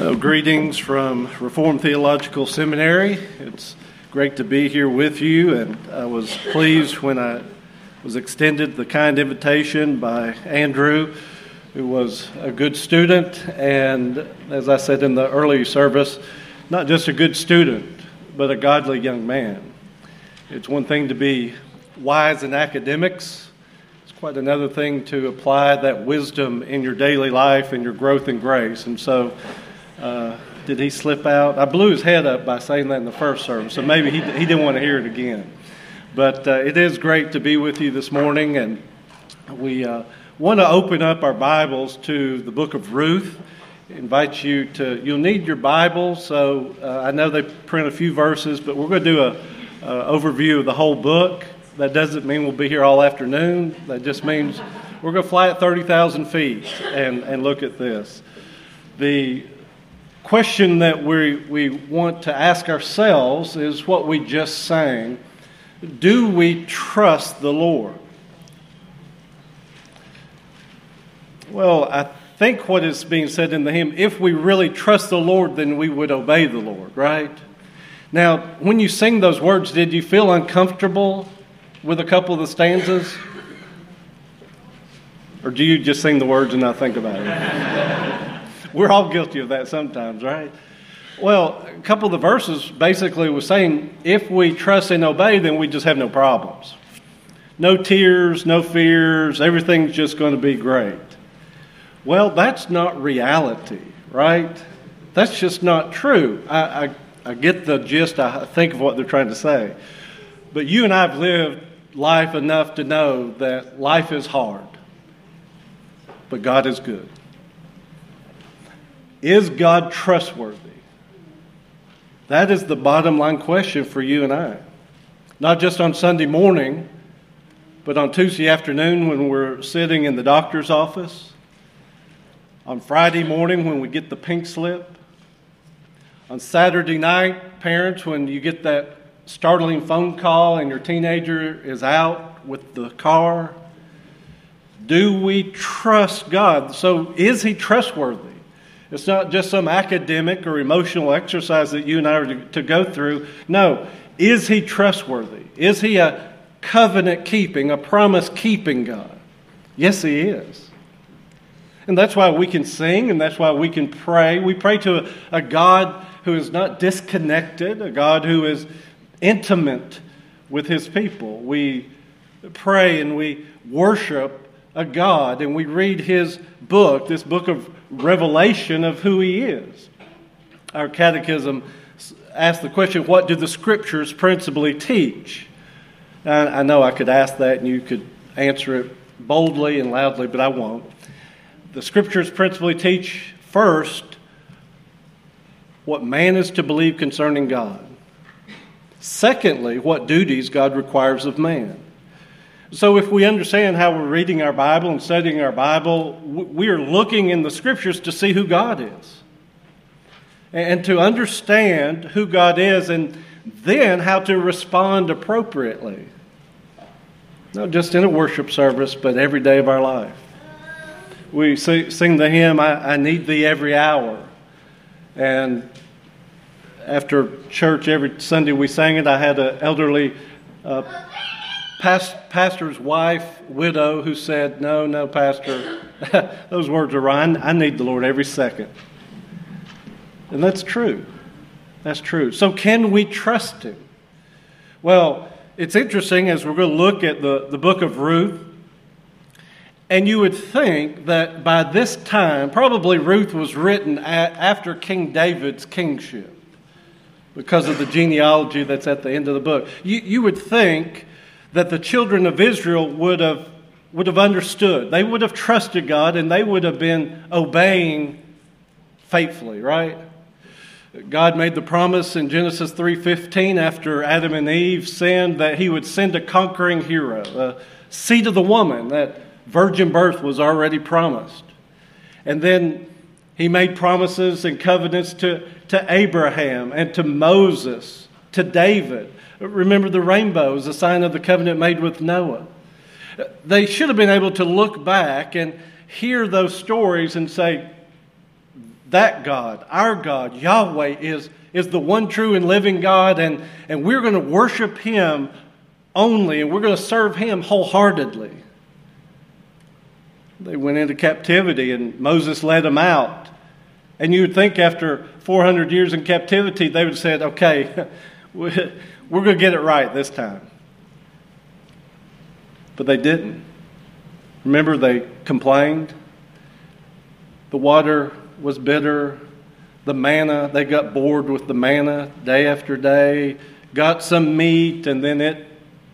Uh, greetings from Reformed Theological Seminary. It's great to be here with you, and I was pleased when I was extended the kind invitation by Andrew, who was a good student, and as I said in the early service, not just a good student, but a godly young man. It's one thing to be wise in academics, it's quite another thing to apply that wisdom in your daily life and your growth in grace. And so, uh, did he slip out? I blew his head up by saying that in the first service, so maybe he, he didn't want to hear it again. But uh, it is great to be with you this morning, and we uh, want to open up our Bibles to the book of Ruth. invite you to, you'll need your Bible, so uh, I know they print a few verses, but we're going to do an overview of the whole book. That doesn't mean we'll be here all afternoon, that just means we're going to fly at 30,000 feet and, and look at this. The question that we, we want to ask ourselves is what we just sang Do we trust the Lord? Well, I think what is being said in the hymn if we really trust the Lord, then we would obey the Lord, right? Now, when you sing those words, did you feel uncomfortable with a couple of the stanzas? Or do you just sing the words and not think about it? We're all guilty of that sometimes, right? Well, a couple of the verses basically was saying if we trust and obey, then we just have no problems. No tears, no fears, everything's just going to be great. Well, that's not reality, right? That's just not true. I, I, I get the gist, I think of what they're trying to say. But you and I have lived life enough to know that life is hard, but God is good. Is God trustworthy? That is the bottom line question for you and I. Not just on Sunday morning, but on Tuesday afternoon when we're sitting in the doctor's office, on Friday morning when we get the pink slip, on Saturday night, parents, when you get that startling phone call and your teenager is out with the car. Do we trust God? So, is He trustworthy? It's not just some academic or emotional exercise that you and I are to go through. No. Is he trustworthy? Is he a covenant keeping, a promise keeping God? Yes, he is. And that's why we can sing and that's why we can pray. We pray to a, a God who is not disconnected, a God who is intimate with his people. We pray and we worship a God and we read his book, this book of revelation of who he is. Our catechism asks the question what do the scriptures principally teach? I know I could ask that and you could answer it boldly and loudly, but I won't. The scriptures principally teach first what man is to believe concerning God. Secondly, what duties God requires of man. So, if we understand how we're reading our Bible and studying our Bible, we are looking in the scriptures to see who God is and to understand who God is and then how to respond appropriately. Not just in a worship service, but every day of our life. We sing the hymn, I, I need thee every hour. And after church every Sunday we sang it, I had an elderly uh, past, pastor's wife, widow, who said, No, no, Pastor, those words are right. I need the Lord every second. And that's true. That's true. So, can we trust Him? Well, it's interesting as we're going to look at the, the book of Ruth. And you would think that by this time, probably Ruth was written after King David's kingship because of the genealogy that's at the end of the book. You, you would think that the children of Israel would have, would have understood. They would have trusted God and they would have been obeying faithfully, right? God made the promise in Genesis 3:15 after Adam and Eve sinned that he would send a conquering hero, a seed of the woman, that virgin birth was already promised. And then he made promises and covenants to, to Abraham and to Moses, to David, Remember the rainbow is a sign of the covenant made with Noah. They should have been able to look back and hear those stories and say, that God, our God, Yahweh, is, is the one true and living God, and, and we're going to worship Him only, and we're going to serve Him wholeheartedly. They went into captivity, and Moses led them out. And you would think after 400 years in captivity, they would have said, okay, we're going to get it right this time. But they didn't. Remember, they complained. The water was bitter. The manna, they got bored with the manna day after day. Got some meat, and then it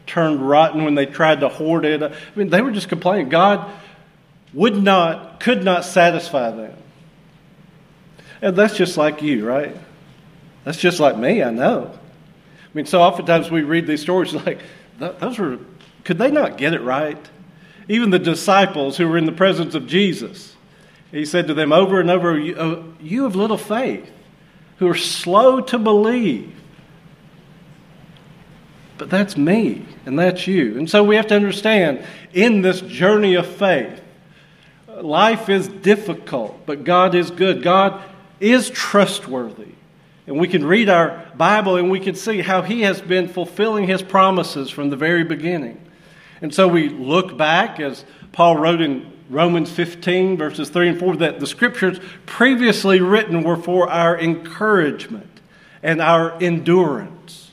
turned rotten when they tried to hoard it. I mean, they were just complaining. God would not, could not satisfy them. And that's just like you, right? That's just like me, I know. I mean, so oftentimes we read these stories like, those were, could they not get it right? Even the disciples who were in the presence of Jesus, he said to them over and over, You, oh, you have little faith, who are slow to believe. But that's me, and that's you. And so we have to understand in this journey of faith, life is difficult, but God is good. God is trustworthy. And we can read our Bible and we can see how He has been fulfilling His promises from the very beginning. And so we look back, as Paul wrote in Romans 15, verses 3 and 4, that the scriptures previously written were for our encouragement and our endurance.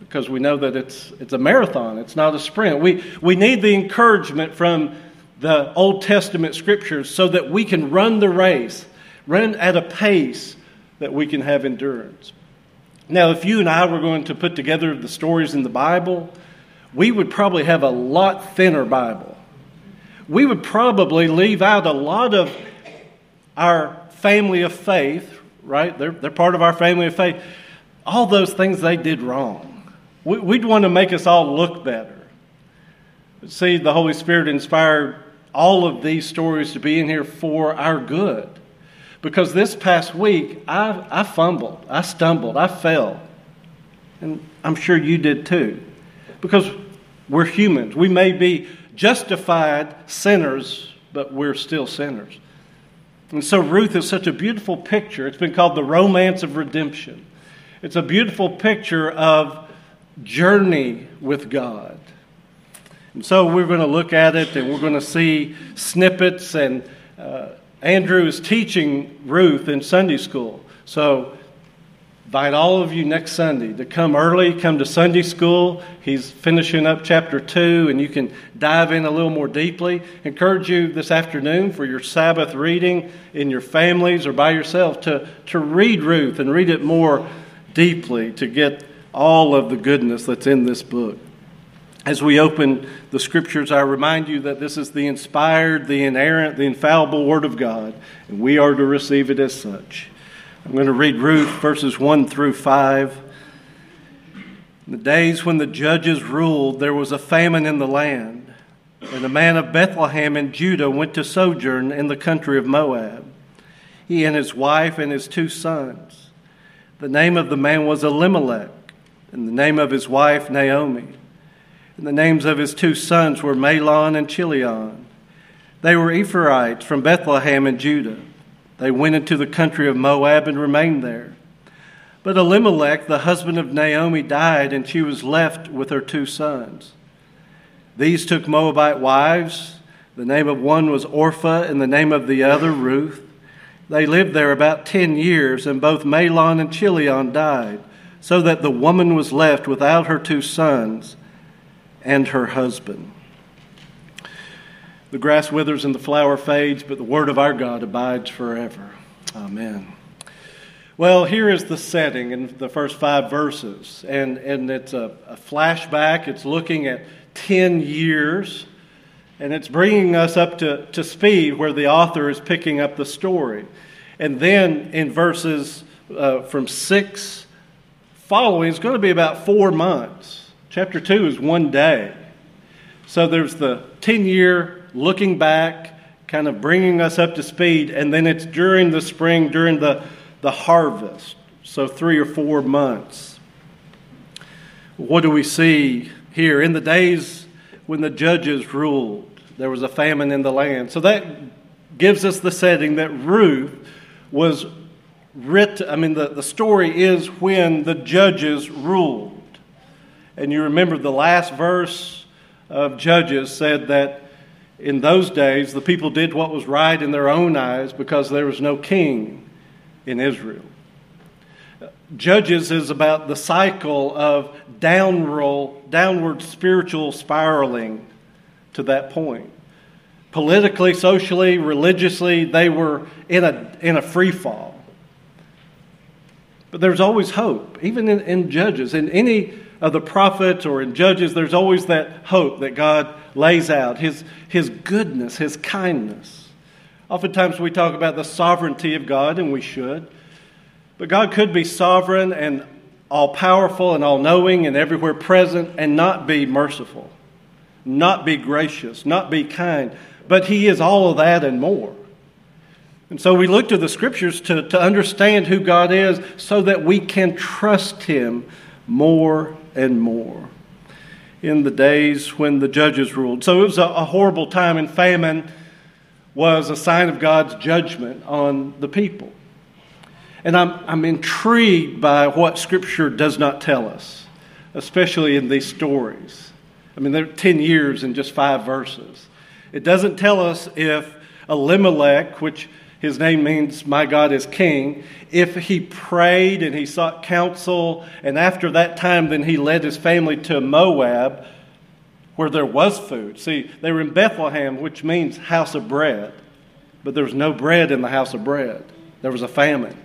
Because we know that it's, it's a marathon, it's not a sprint. We, we need the encouragement from the Old Testament scriptures so that we can run the race, run at a pace that we can have endurance. Now, if you and I were going to put together the stories in the Bible, we would probably have a lot thinner Bible. We would probably leave out a lot of our family of faith, right? They're, they're part of our family of faith. All those things they did wrong. We'd want to make us all look better. See, the Holy Spirit inspired all of these stories to be in here for our good. Because this past week, I, I fumbled, I stumbled, I fell. And I'm sure you did too. Because we're humans. We may be justified sinners, but we're still sinners. And so Ruth is such a beautiful picture. It's been called the romance of redemption. It's a beautiful picture of journey with God. And so we're going to look at it and we're going to see snippets. And uh, Andrew is teaching Ruth in Sunday school. So invite all of you next Sunday to come early, come to Sunday school. He's finishing up chapter 2, and you can dive in a little more deeply. Encourage you this afternoon for your Sabbath reading in your families or by yourself to, to read Ruth and read it more deeply to get all of the goodness that's in this book. As we open the scriptures, I remind you that this is the inspired, the inerrant, the infallible Word of God, and we are to receive it as such. I'm going to read Ruth verses 1 through 5. In the days when the judges ruled, there was a famine in the land, and a man of Bethlehem in Judah went to sojourn in the country of Moab, he and his wife and his two sons. The name of the man was Elimelech, and the name of his wife Naomi. And the names of his two sons were Mahlon and Chilion. They were Ephrathites from Bethlehem in Judah. They went into the country of Moab and remained there. But Elimelech, the husband of Naomi, died, and she was left with her two sons. These took Moabite wives. The name of one was Orpah, and the name of the other Ruth. They lived there about ten years, and both Mahlon and Chilion died, so that the woman was left without her two sons and her husband. The grass withers and the flower fades, but the word of our God abides forever. Amen. Well, here is the setting in the first five verses, and, and it's a, a flashback. It's looking at 10 years, and it's bringing us up to, to speed where the author is picking up the story. And then in verses uh, from 6 following, it's going to be about four months. Chapter 2 is one day. So there's the 10 year looking back, kind of bringing us up to speed, and then it's during the spring, during the, the harvest. So three or four months. What do we see here? In the days when the judges ruled, there was a famine in the land. So that gives us the setting that Ruth was written, I mean, the, the story is when the judges ruled. And you remember the last verse of Judges said that in those days the people did what was right in their own eyes because there was no king in Israel. Judges is about the cycle of downroll, downward spiritual spiraling to that point. Politically, socially, religiously, they were in a, in a free fall. But there's always hope, even in, in Judges. In any of the prophets or in Judges, there's always that hope that God lays out His, his goodness, His kindness. Oftentimes we talk about the sovereignty of God, and we should. But God could be sovereign and all powerful and all knowing and everywhere present and not be merciful, not be gracious, not be kind. But He is all of that and more. And so we look to the scriptures to, to understand who God is so that we can trust Him more and more in the days when the judges ruled. So it was a, a horrible time, and famine was a sign of God's judgment on the people. And I'm, I'm intrigued by what Scripture does not tell us, especially in these stories. I mean, they're 10 years in just five verses. It doesn't tell us if Elimelech, which his name means my God is king, if he prayed and he sought counsel, and after that time, then he led his family to Moab, where there was food. See, they were in Bethlehem, which means house of bread, but there was no bread in the house of bread. There was a famine.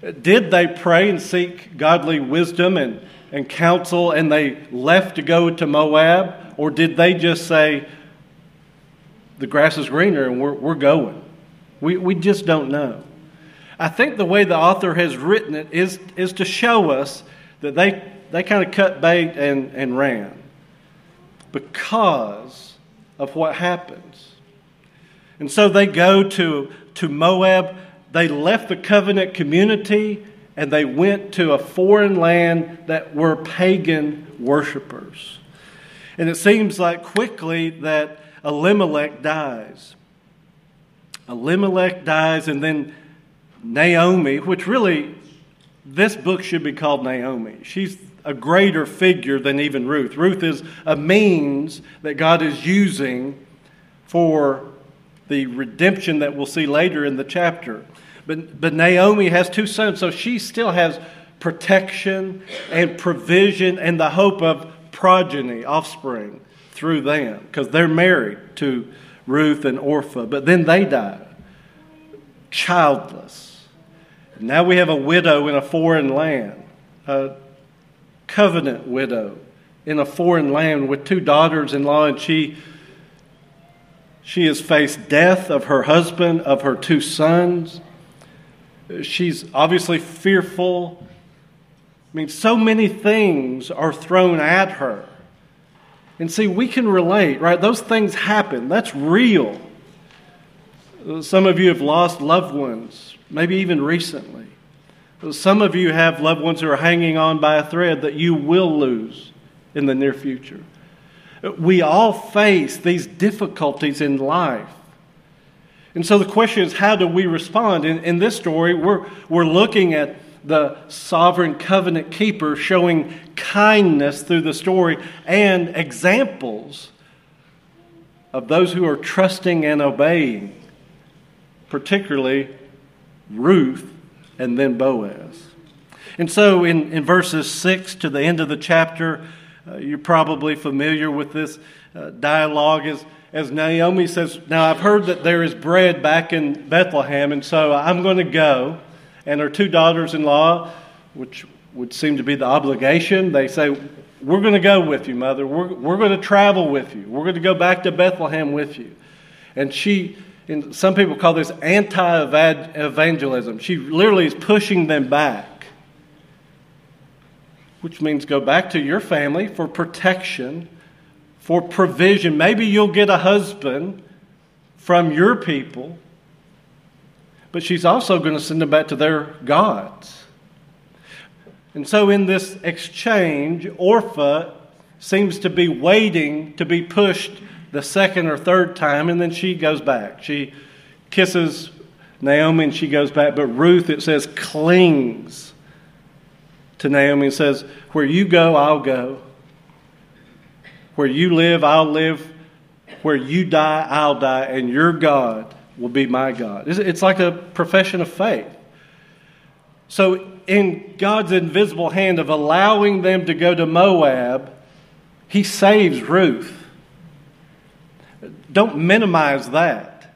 Did they pray and seek godly wisdom and, and counsel and they left to go to Moab? Or did they just say, the grass is greener and we're, we're going? We, we just don't know. I think the way the author has written it is, is to show us that they, they kind of cut bait and, and ran because of what happens. And so they go to, to Moab. They left the covenant community and they went to a foreign land that were pagan worshipers. And it seems like quickly that Elimelech dies. Elimelech dies, and then Naomi, which really, this book should be called Naomi. She's a greater figure than even Ruth. Ruth is a means that God is using for the redemption that we'll see later in the chapter. But, but Naomi has two sons, so she still has protection and provision and the hope of progeny, offspring through them, because they're married to Ruth and Orpah, but then they die, childless. Now we have a widow in a foreign land, a covenant widow in a foreign land with two daughters in law, and she, she has faced death of her husband, of her two sons. She's obviously fearful. I mean, so many things are thrown at her. And see, we can relate, right? Those things happen. That's real. Some of you have lost loved ones, maybe even recently. Some of you have loved ones who are hanging on by a thread that you will lose in the near future. We all face these difficulties in life. And so the question is, how do we respond? In, in this story, we're, we're looking at the sovereign covenant keeper showing kindness through the story and examples of those who are trusting and obeying, particularly Ruth and then Boaz. And so in, in verses 6 to the end of the chapter, uh, you're probably familiar with this uh, dialogue as, as Naomi says, Now I've heard that there is bread back in Bethlehem, and so I'm going to go and her two daughters in law, which would seem to be the obligation, they say, We're going to go with you, mother. We're, we're going to travel with you. We're going to go back to Bethlehem with you. And she, and some people call this anti evangelism. She literally is pushing them back, which means go back to your family for protection, for provision. Maybe you'll get a husband from your people but she's also going to send them back to their gods. And so, in this exchange, Orpah seems to be waiting to be pushed the second or third time, and then she goes back. She kisses Naomi and she goes back. But Ruth, it says, clings to Naomi and says, Where you go, I'll go. Where you live, I'll live. Where you die, I'll die. And your God will be my God. It's like a profession of faith. So, in God's invisible hand of allowing them to go to Moab, He saves Ruth. Don't minimize that.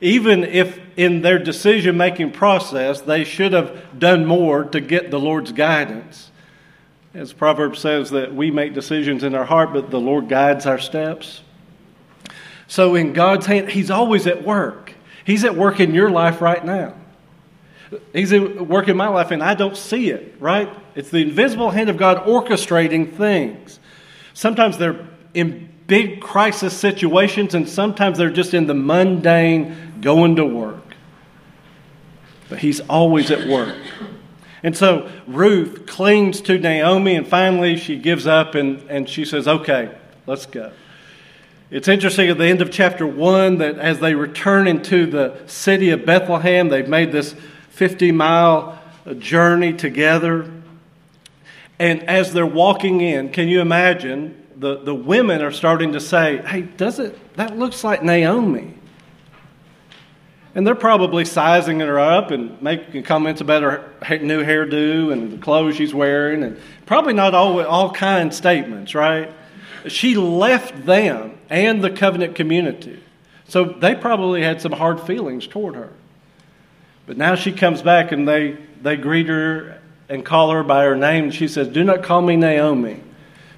Even if in their decision making process they should have done more to get the Lord's guidance. As Proverbs says, that we make decisions in our heart, but the Lord guides our steps. So, in God's hand, He's always at work. He's at work in your life right now. He's at work in my life, and I don't see it, right? It's the invisible hand of God orchestrating things. Sometimes they're in big crisis situations, and sometimes they're just in the mundane going to work. But He's always at work. And so Ruth clings to Naomi, and finally she gives up and, and she says, Okay, let's go. It's interesting at the end of chapter 1 that as they return into the city of Bethlehem, they've made this 50 mile uh, journey together. And as they're walking in, can you imagine? The, the women are starting to say, Hey, does it, that looks like Naomi. And they're probably sizing her up and making comments about her new hairdo and the clothes she's wearing, and probably not all, all kind statements, right? She left them and the covenant community. So they probably had some hard feelings toward her. But now she comes back and they, they greet her and call her by her name. She says, Do not call me Naomi,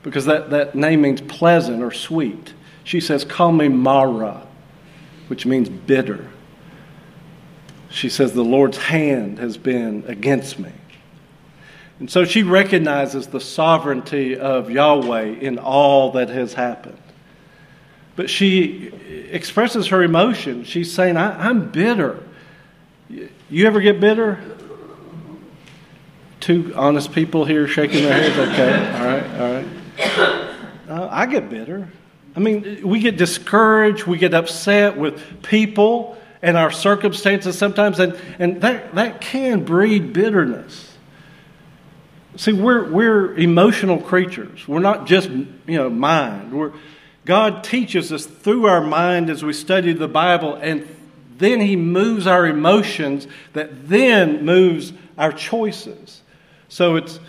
because that, that name means pleasant or sweet. She says, Call me Mara, which means bitter. She says, The Lord's hand has been against me. And so she recognizes the sovereignty of Yahweh in all that has happened. But she expresses her emotion. She's saying, I, am bitter. You ever get bitter? Two honest people here shaking their heads. Okay, all right, all right. Uh, I get bitter. I mean, we get discouraged, we get upset with people and our circumstances sometimes, and, and that, that can breed bitterness. See, we're, we're emotional creatures. We're not just, you know, mind. We're, God teaches us through our mind as we study the Bible, and then He moves our emotions that then moves our choices. So it's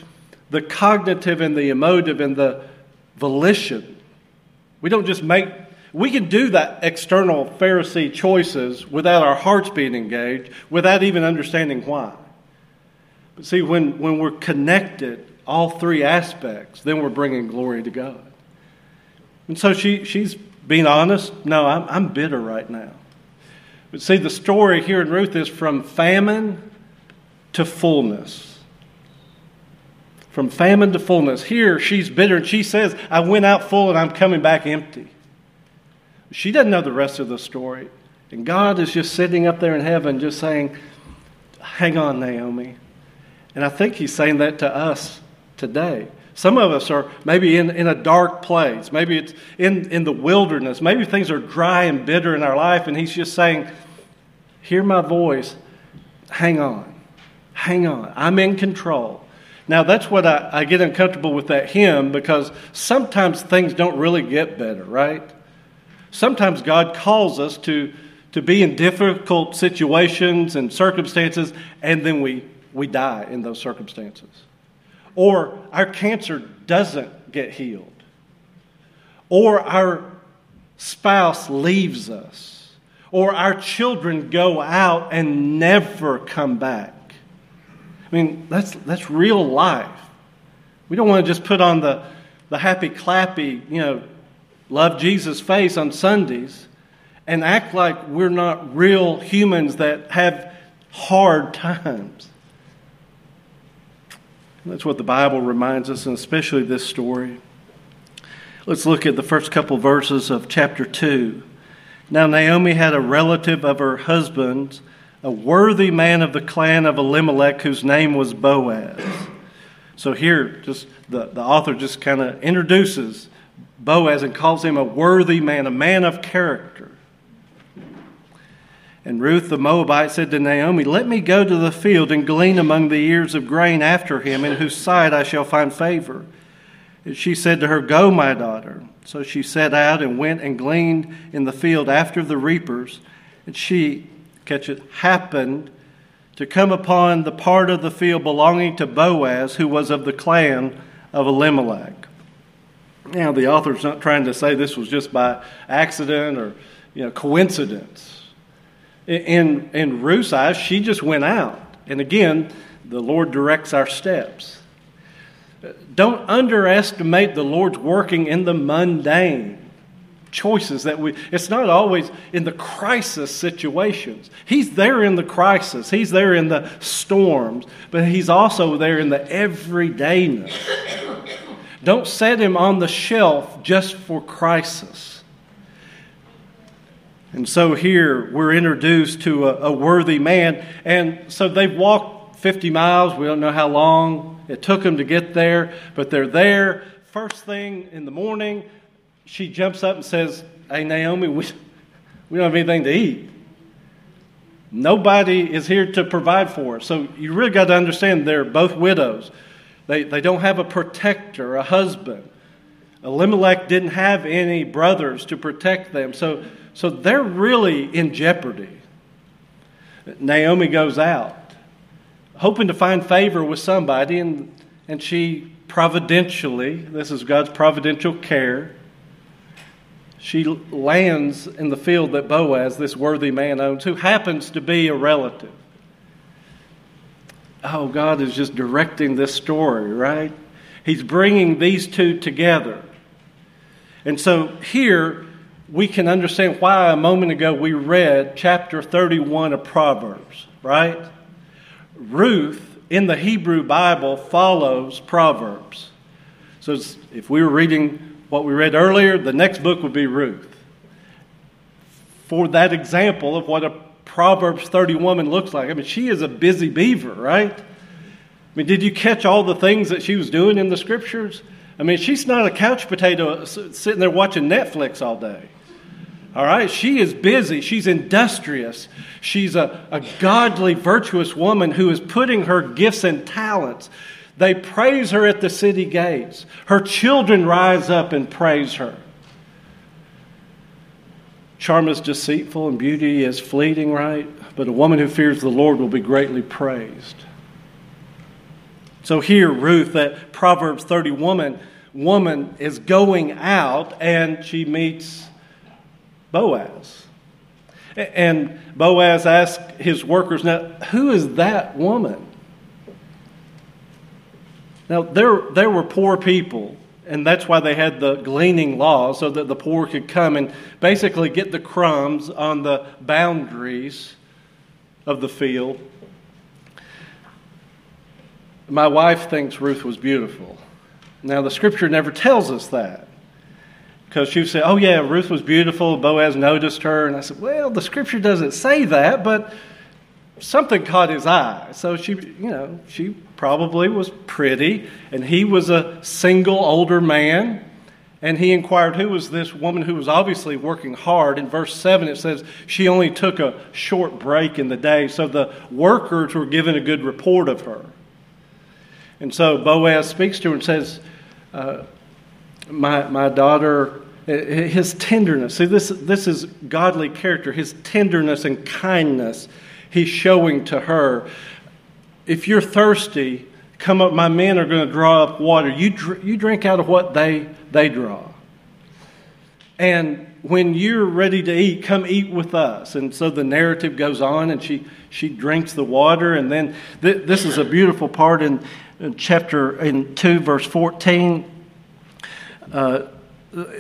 the cognitive and the emotive and the volition. We don't just make we can do that external Pharisee choices without our hearts being engaged, without even understanding why. But see, when, when we're connected, all three aspects, then we're bringing glory to God. And so she, she's being honest. No, I'm, I'm bitter right now. But see, the story here in Ruth is from famine to fullness. From famine to fullness. Here, she's bitter and she says, I went out full and I'm coming back empty. She doesn't know the rest of the story. And God is just sitting up there in heaven, just saying, Hang on, Naomi. And I think He's saying that to us today. Some of us are maybe in, in a dark place. Maybe it's in, in the wilderness. Maybe things are dry and bitter in our life, and He's just saying, Hear my voice. Hang on. Hang on. I'm in control. Now, that's what I, I get uncomfortable with that hymn because sometimes things don't really get better, right? Sometimes God calls us to, to be in difficult situations and circumstances, and then we, we die in those circumstances. Or our cancer doesn't get healed. Or our spouse leaves us. Or our children go out and never come back. I mean, that's, that's real life. We don't want to just put on the, the happy clappy, you know, love Jesus' face on Sundays and act like we're not real humans that have hard times. That's what the Bible reminds us, and especially this story. Let's look at the first couple verses of chapter 2. Now, Naomi had a relative of her husband's, a worthy man of the clan of Elimelech, whose name was Boaz. So, here, just the, the author just kind of introduces Boaz and calls him a worthy man, a man of character. And Ruth the Moabite said to Naomi, Let me go to the field and glean among the ears of grain after him, in whose sight I shall find favor. And she said to her, Go, my daughter. So she set out and went and gleaned in the field after the reapers. And she, catch it, happened to come upon the part of the field belonging to Boaz, who was of the clan of Elimelech. Now, the author's not trying to say this was just by accident or you know, coincidence in, in Ruth's eyes, she just went out. And again, the Lord directs our steps. Don't underestimate the Lord's working in the mundane choices that we, it's not always in the crisis situations. He's there in the crisis, He's there in the storms, but He's also there in the everydayness. Don't set Him on the shelf just for crisis. And so here we're introduced to a, a, worthy man. And so they've walked 50 miles. We don't know how long it took them to get there, but they're there. First thing in the morning, she jumps up and says, Hey, Naomi, we, we don't have anything to eat. Nobody is here to provide for us. So you really got to understand they're both widows. They, they don't have a protector, a husband. Elimelech didn't have any brothers to protect them. So so they're really in jeopardy. Naomi goes out, hoping to find favor with somebody, and, and she providentially, this is God's providential care, she lands in the field that Boaz, this worthy man, owns, who happens to be a relative. Oh, God is just directing this story, right? He's bringing these two together. And so here, we can understand why a moment ago we read chapter 31 of Proverbs, right? Ruth in the Hebrew Bible follows Proverbs. So if we were reading what we read earlier, the next book would be Ruth. For that example of what a Proverbs 30 woman looks like. I mean, she is a busy beaver, right? I mean, did you catch all the things that she was doing in the scriptures? I mean, she's not a couch potato sitting there watching Netflix all day. All right, she is busy. She's industrious. She's a, a godly, virtuous woman who is putting her gifts and talents. They praise her at the city gates. Her children rise up and praise her. Charm is deceitful and beauty is fleeting, right? But a woman who fears the Lord will be greatly praised. So here, Ruth, that Proverbs 30 woman, woman is going out and she meets Boaz. And Boaz asked his workers, Now, who is that woman? Now, there, there were poor people, and that's why they had the gleaning law, so that the poor could come and basically get the crumbs on the boundaries of the field. My wife thinks Ruth was beautiful. Now, the scripture never tells us that because she would say, Oh, yeah, Ruth was beautiful. Boaz noticed her. And I said, Well, the scripture doesn't say that, but something caught his eye. So she, you know, she probably was pretty. And he was a single older man. And he inquired, Who was this woman who was obviously working hard? In verse 7, it says she only took a short break in the day. So the workers were given a good report of her. And so Boaz speaks to her and says, uh, my, my daughter, his tenderness. See, this, this is godly character, his tenderness and kindness he's showing to her. If you're thirsty, come up, my men are going to draw up water. You, dr- you drink out of what they, they draw. And when you're ready to eat, come eat with us. And so the narrative goes on, and she, she drinks the water. And then th- this is a beautiful part in, in chapter in 2, verse 14 uh,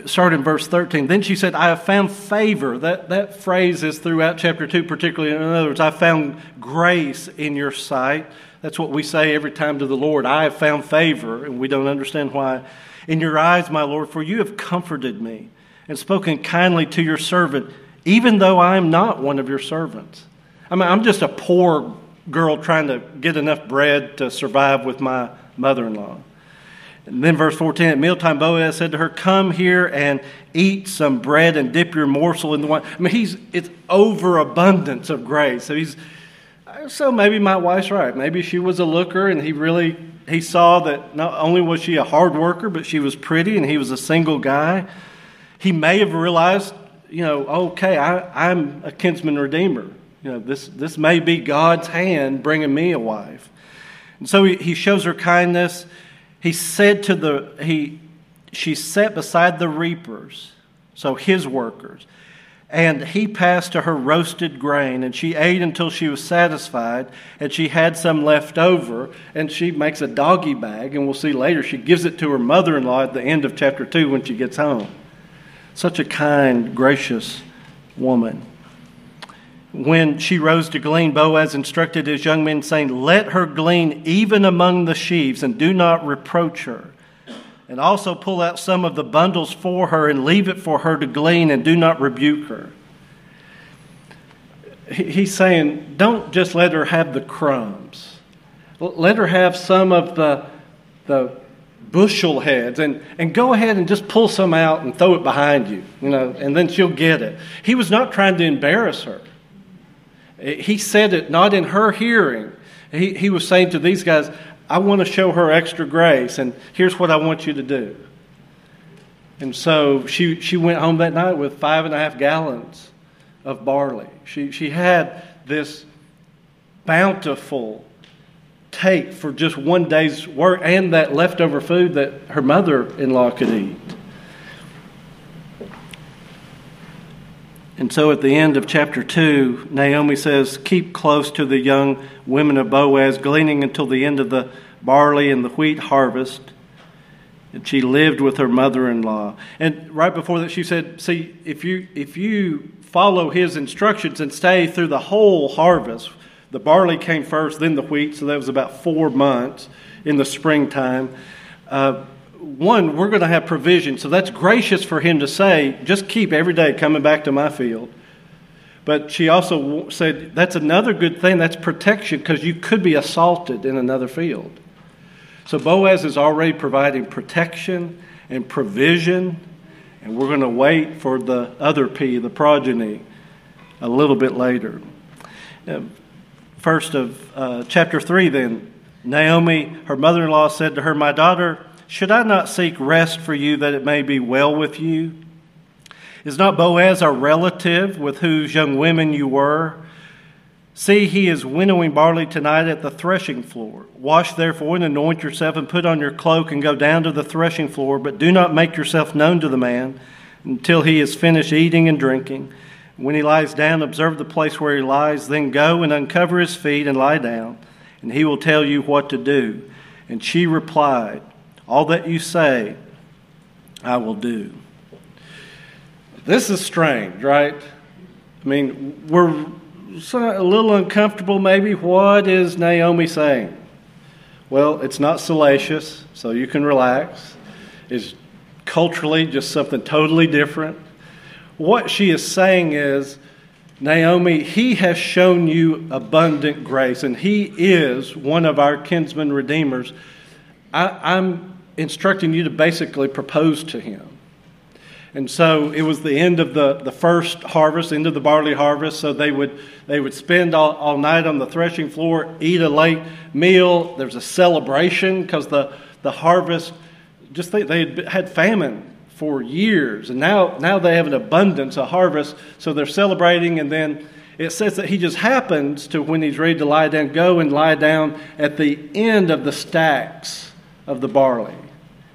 start in verse 13. Then she said, I have found favor. That, that phrase is throughout chapter 2, particularly. In other words, I found grace in your sight. That's what we say every time to the Lord. I have found favor, and we don't understand why. In your eyes, my Lord, for you have comforted me and spoken kindly to your servant, even though I am not one of your servants. I mean, I'm just a poor girl trying to get enough bread to survive with my mother in law. And then verse 14, at mealtime, Boaz said to her, Come here and eat some bread and dip your morsel in the wine. I mean, he's, it's overabundance of grace. So he's, so maybe my wife's right. Maybe she was a looker and he really, he saw that not only was she a hard worker, but she was pretty and he was a single guy. He may have realized, you know, okay, I, I'm a kinsman redeemer. You know, this, this may be God's hand bringing me a wife. And so he, he shows her kindness. He said to the, he, she sat beside the reapers, so his workers, and he passed to her roasted grain, and she ate until she was satisfied, and she had some left over, and she makes a doggy bag, and we'll see later she gives it to her mother in law at the end of chapter 2 when she gets home. Such a kind, gracious woman. When she rose to glean, Boaz instructed his young men, saying, Let her glean even among the sheaves, and do not reproach her. And also pull out some of the bundles for her, and leave it for her to glean, and do not rebuke her. He's saying, Don't just let her have the crumbs. Let her have some of the, the bushel heads and, and go ahead and just pull some out and throw it behind you, you know, and then she'll get it. He was not trying to embarrass her. He said it not in her hearing. He, he was saying to these guys, I want to show her extra grace, and here's what I want you to do. And so she, she went home that night with five and a half gallons of barley. She, she had this bountiful take for just one day's work and that leftover food that her mother in law could eat. And so at the end of chapter 2, Naomi says, Keep close to the young women of Boaz, gleaning until the end of the barley and the wheat harvest. And she lived with her mother in law. And right before that, she said, See, if you, if you follow his instructions and stay through the whole harvest, the barley came first, then the wheat, so that was about four months in the springtime. Uh, one, we're going to have provision. So that's gracious for him to say, just keep every day coming back to my field. But she also said, that's another good thing. That's protection because you could be assaulted in another field. So Boaz is already providing protection and provision. And we're going to wait for the other P, the progeny, a little bit later. Uh, first of uh, chapter 3, then, Naomi, her mother in law, said to her, My daughter, should I not seek rest for you that it may be well with you? Is not Boaz our relative with whose young women you were? See, he is winnowing barley tonight at the threshing floor. Wash therefore and anoint yourself and put on your cloak and go down to the threshing floor, but do not make yourself known to the man until he has finished eating and drinking. When he lies down, observe the place where he lies, then go and uncover his feet and lie down, and he will tell you what to do. And she replied, all that you say, I will do. This is strange, right? I mean, we're a little uncomfortable maybe. What is Naomi saying? Well, it's not salacious, so you can relax. It's culturally just something totally different. What she is saying is, Naomi, he has shown you abundant grace, and he is one of our kinsman redeemers. I, am instructing you to basically propose to him. And so it was the end of the, the first harvest, end of the barley harvest. So they would, they would spend all, all night on the threshing floor, eat a late meal. There's a celebration because the, the harvest, just they, they had had famine for years. And now, now they have an abundance, of harvest. So they're celebrating. And then it says that he just happens to, when he's ready to lie down, go and lie down at the end of the stacks of the barley.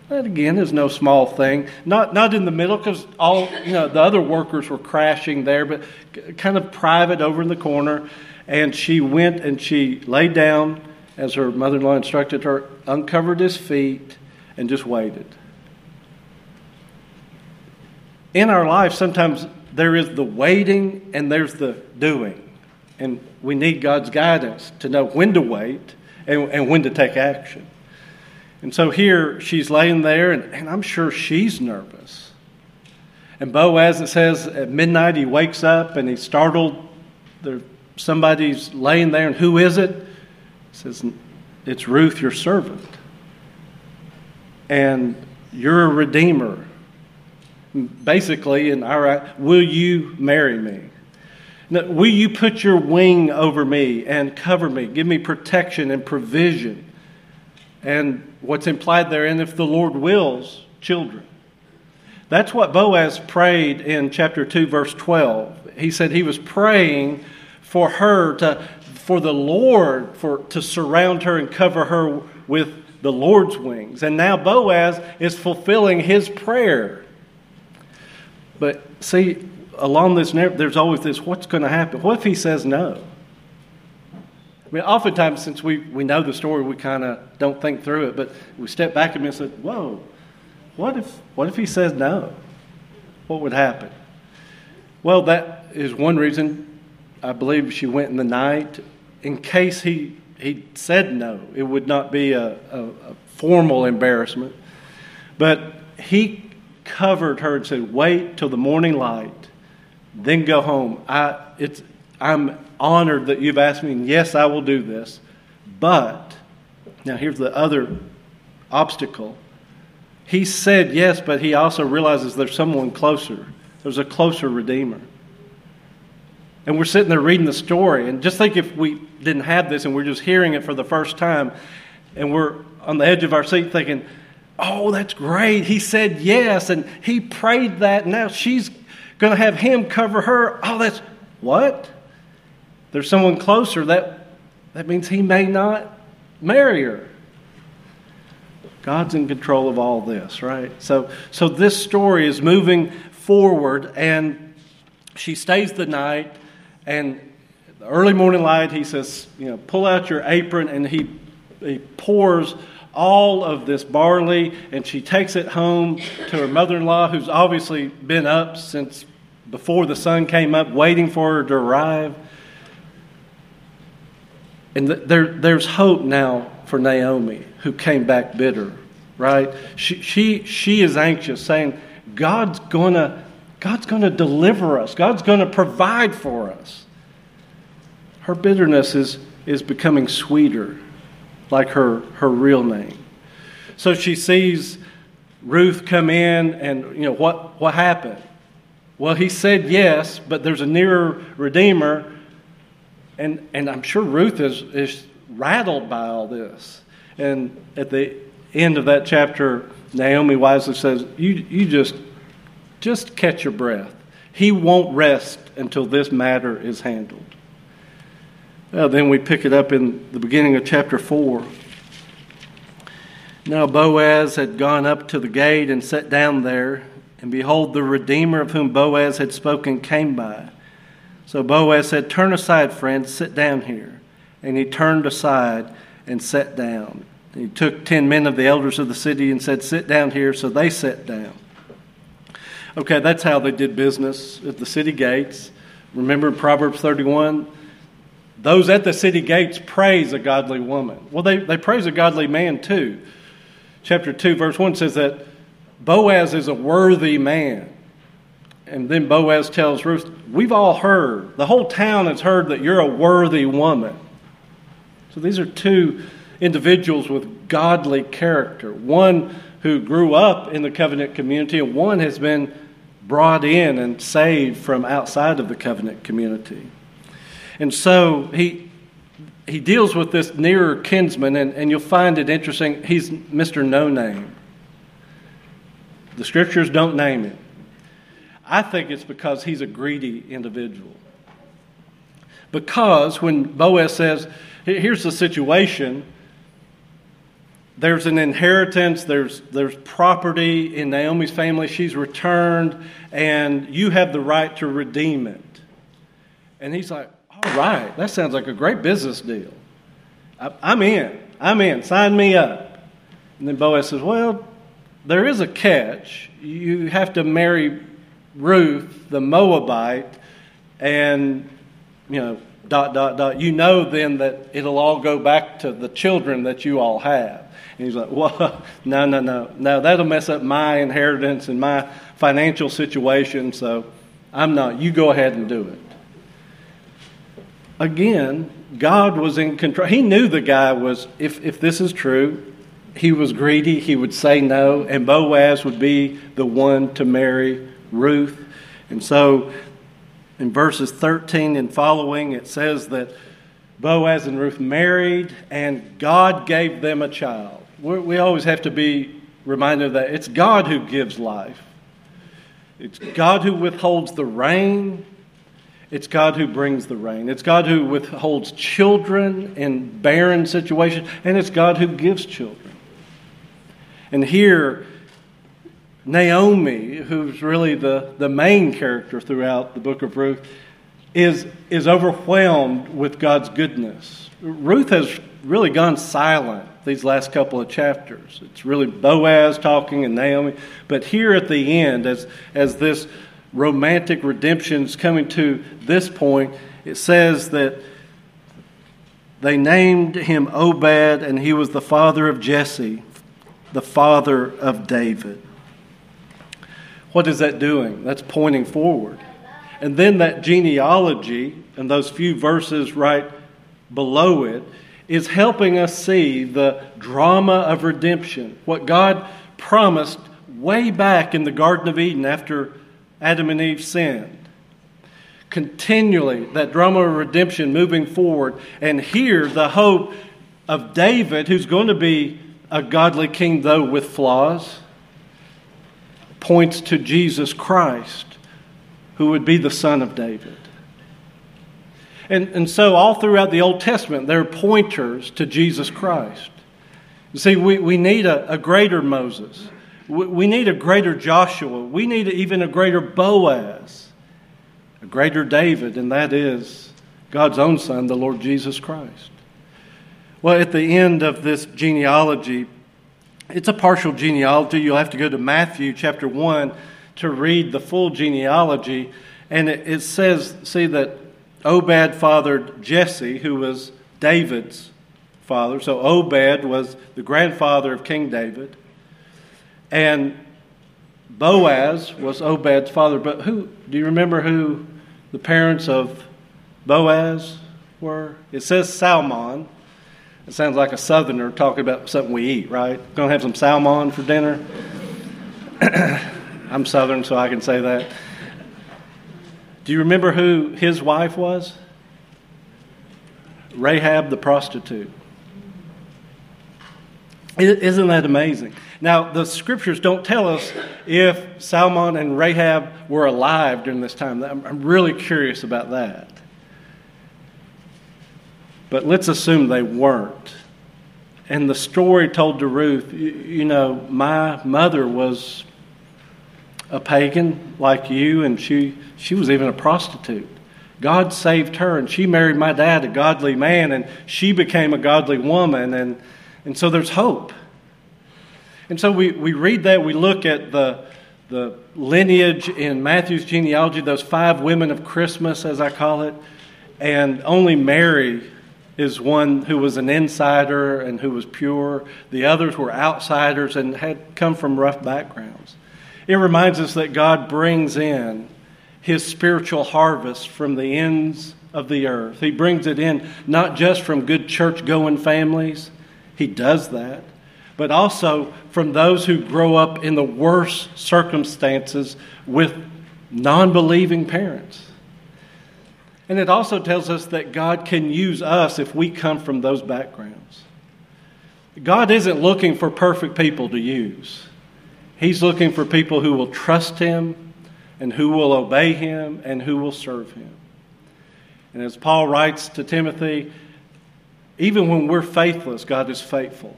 That again is no small thing. Not not in the middle because all you know the other workers were crashing there, but kind of private over in the corner. And she went and she laid down as her mother-in-law instructed her, uncovered his feet, and just waited. In our life, sometimes there is the waiting and there's the doing. And we need God's guidance to know when to wait and, and when to take action. And so here she's laying there, and, and I'm sure she's nervous. And Boaz, it says, at midnight he wakes up and he's startled. There, somebody's laying there, and who is it? He says, It's Ruth, your servant. and you're a redeemer. Basically, in our, will you marry me? Now, will you put your wing over me and cover me? Give me protection and provision. And what's implied there, and if the Lord wills, children. That's what Boaz prayed in chapter 2, verse 12. He said he was praying for her to, for the Lord for, to surround her and cover her with the Lord's wings. And now Boaz is fulfilling his prayer. But see, along this narrative, there's always this what's going to happen? What if he says no? I mean, oftentimes, since we, we know the story, we kind of don't think through it, but we step back and say, whoa, what if, what if he says no? What would happen? Well, that is one reason I believe she went in the night in case he he said no. It would not be a, a, a formal embarrassment. But he covered her and said, Wait till the morning light, then go home. I, it's, I'm honored that you've asked me, and yes, I will do this. But, now here's the other obstacle. He said yes, but he also realizes there's someone closer. There's a closer Redeemer. And we're sitting there reading the story, and just think if we didn't have this and we're just hearing it for the first time, and we're on the edge of our seat thinking, oh, that's great. He said yes, and he prayed that. Now she's going to have him cover her. Oh, that's what? There's someone closer. That, that means he may not marry her. God's in control of all this, right? So, so this story is moving forward, and she stays the night and the early morning light, he says, you know, pull out your apron, and he, he pours all of this barley, and she takes it home to her mother in law, who's obviously been up since before the sun came up, waiting for her to arrive. And there, there's hope now for Naomi, who came back bitter, right? She, she, she is anxious, saying, God's going God's going to deliver us, God's going to provide for us. Her bitterness is, is becoming sweeter, like her, her real name. So she sees Ruth come in, and you know what, what happened? Well, he said yes, but there's a nearer Redeemer, and, and I'm sure Ruth is, is rattled by all this. And at the end of that chapter, Naomi wisely says, You, you just just catch your breath. He won't rest until this matter is handled. Well, then we pick it up in the beginning of chapter 4. Now Boaz had gone up to the gate and sat down there, and behold, the Redeemer of whom Boaz had spoken came by. So Boaz said, Turn aside, friend, sit down here. And he turned aside and sat down. He took ten men of the elders of the city and said, Sit down here. So they sat down. Okay, that's how they did business at the city gates. Remember Proverbs 31? Those at the city gates praise a godly woman. Well, they, they praise a godly man too. Chapter 2, verse 1 says that Boaz is a worthy man. And then Boaz tells Ruth, We've all heard, the whole town has heard that you're a worthy woman. So these are two individuals with godly character. One who grew up in the covenant community, and one has been brought in and saved from outside of the covenant community. And so he, he deals with this nearer kinsman, and, and you'll find it interesting. He's Mr. No Name. The scriptures don't name him. I think it's because he's a greedy individual. Because when Boaz says, here's the situation, there's an inheritance, there's, there's property in Naomi's family. She's returned, and you have the right to redeem it. And he's like, All right, that sounds like a great business deal. I, I'm in. I'm in. Sign me up. And then Boaz says, Well, there is a catch. You have to marry Ruth, the Moabite, and, you know, dot, dot, dot. You know then that it'll all go back to the children that you all have. And he's like, well, no, no, no, no, that'll mess up my inheritance and my financial situation, so I'm not. You go ahead and do it. Again, God was in control. He knew the guy was, if, if this is true, he was greedy, he would say no, and Boaz would be the one to marry Ruth. And so in verses 13 and following, it says that Boaz and Ruth married, and God gave them a child. We're, we always have to be reminded of that it's God who gives life. It's God who withholds the rain. It's God who brings the rain. It's God who withholds children in barren situations, and it's God who gives children. And here, Naomi, who's really the, the main character throughout the book of Ruth, is, is overwhelmed with God's goodness. Ruth has really gone silent these last couple of chapters. It's really Boaz talking and Naomi. But here at the end, as, as this romantic redemption is coming to this point, it says that they named him Obed, and he was the father of Jesse, the father of David. What is that doing? That's pointing forward. And then that genealogy and those few verses right below it is helping us see the drama of redemption, what God promised way back in the Garden of Eden after Adam and Eve sinned. Continually, that drama of redemption moving forward, and here the hope of David, who's going to be a godly king, though with flaws, points to Jesus Christ who would be the son of David. And, and so, all throughout the Old Testament, there are pointers to Jesus Christ. You see, we, we need a, a greater Moses. We, we need a greater Joshua. We need even a greater Boaz, a greater David, and that is God's own Son, the Lord Jesus Christ. Well, at the end of this genealogy, it's a partial genealogy. You'll have to go to Matthew chapter 1 to read the full genealogy. And it, it says, see, that Obed fathered Jesse, who was David's father. So Obed was the grandfather of King David. And Boaz was Obed's father. But who, do you remember who the parents of Boaz were? It says Salmon. It sounds like a southerner talking about something we eat, right? Gonna have some salmon for dinner? I'm Southern, so I can say that. Do you remember who his wife was? Rahab the prostitute. Isn't that amazing? Now, the scriptures don't tell us if Salmon and Rahab were alive during this time. I'm really curious about that. But let's assume they weren't. And the story told to Ruth, you know, my mother was a pagan like you, and she, she was even a prostitute. God saved her, and she married my dad, a godly man, and she became a godly woman, and, and so there's hope. And so we, we read that, we look at the, the lineage in Matthew's genealogy, those five women of Christmas, as I call it, and only Mary is one who was an insider and who was pure. The others were outsiders and had come from rough backgrounds. It reminds us that God brings in his spiritual harvest from the ends of the earth. He brings it in not just from good church going families, he does that, but also from those who grow up in the worst circumstances with non believing parents. And it also tells us that God can use us if we come from those backgrounds. God isn't looking for perfect people to use. He's looking for people who will trust Him and who will obey Him and who will serve Him. And as Paul writes to Timothy, even when we're faithless, God is faithful.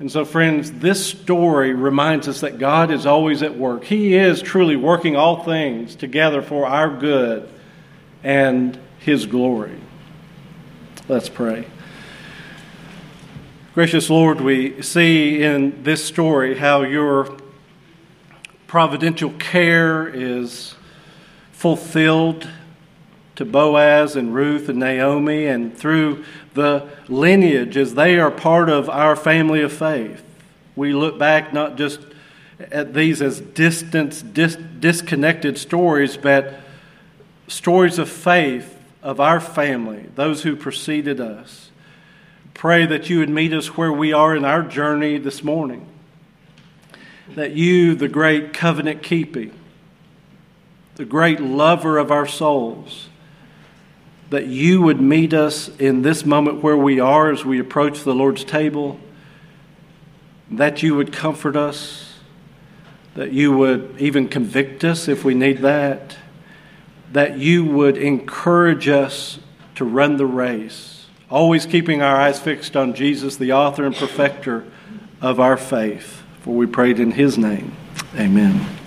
And so, friends, this story reminds us that God is always at work. He is truly working all things together for our good and His glory. Let's pray. Gracious Lord, we see in this story how your providential care is fulfilled to Boaz and Ruth and Naomi, and through the lineage as they are part of our family of faith. We look back not just at these as distant, dis- disconnected stories, but stories of faith of our family, those who preceded us. Pray that you would meet us where we are in our journey this morning. That you, the great covenant keeping, the great lover of our souls, that you would meet us in this moment where we are as we approach the Lord's table, that you would comfort us, that you would even convict us if we need that, that you would encourage us to run the race, always keeping our eyes fixed on Jesus, the author and perfecter of our faith. For we prayed in his name. Amen.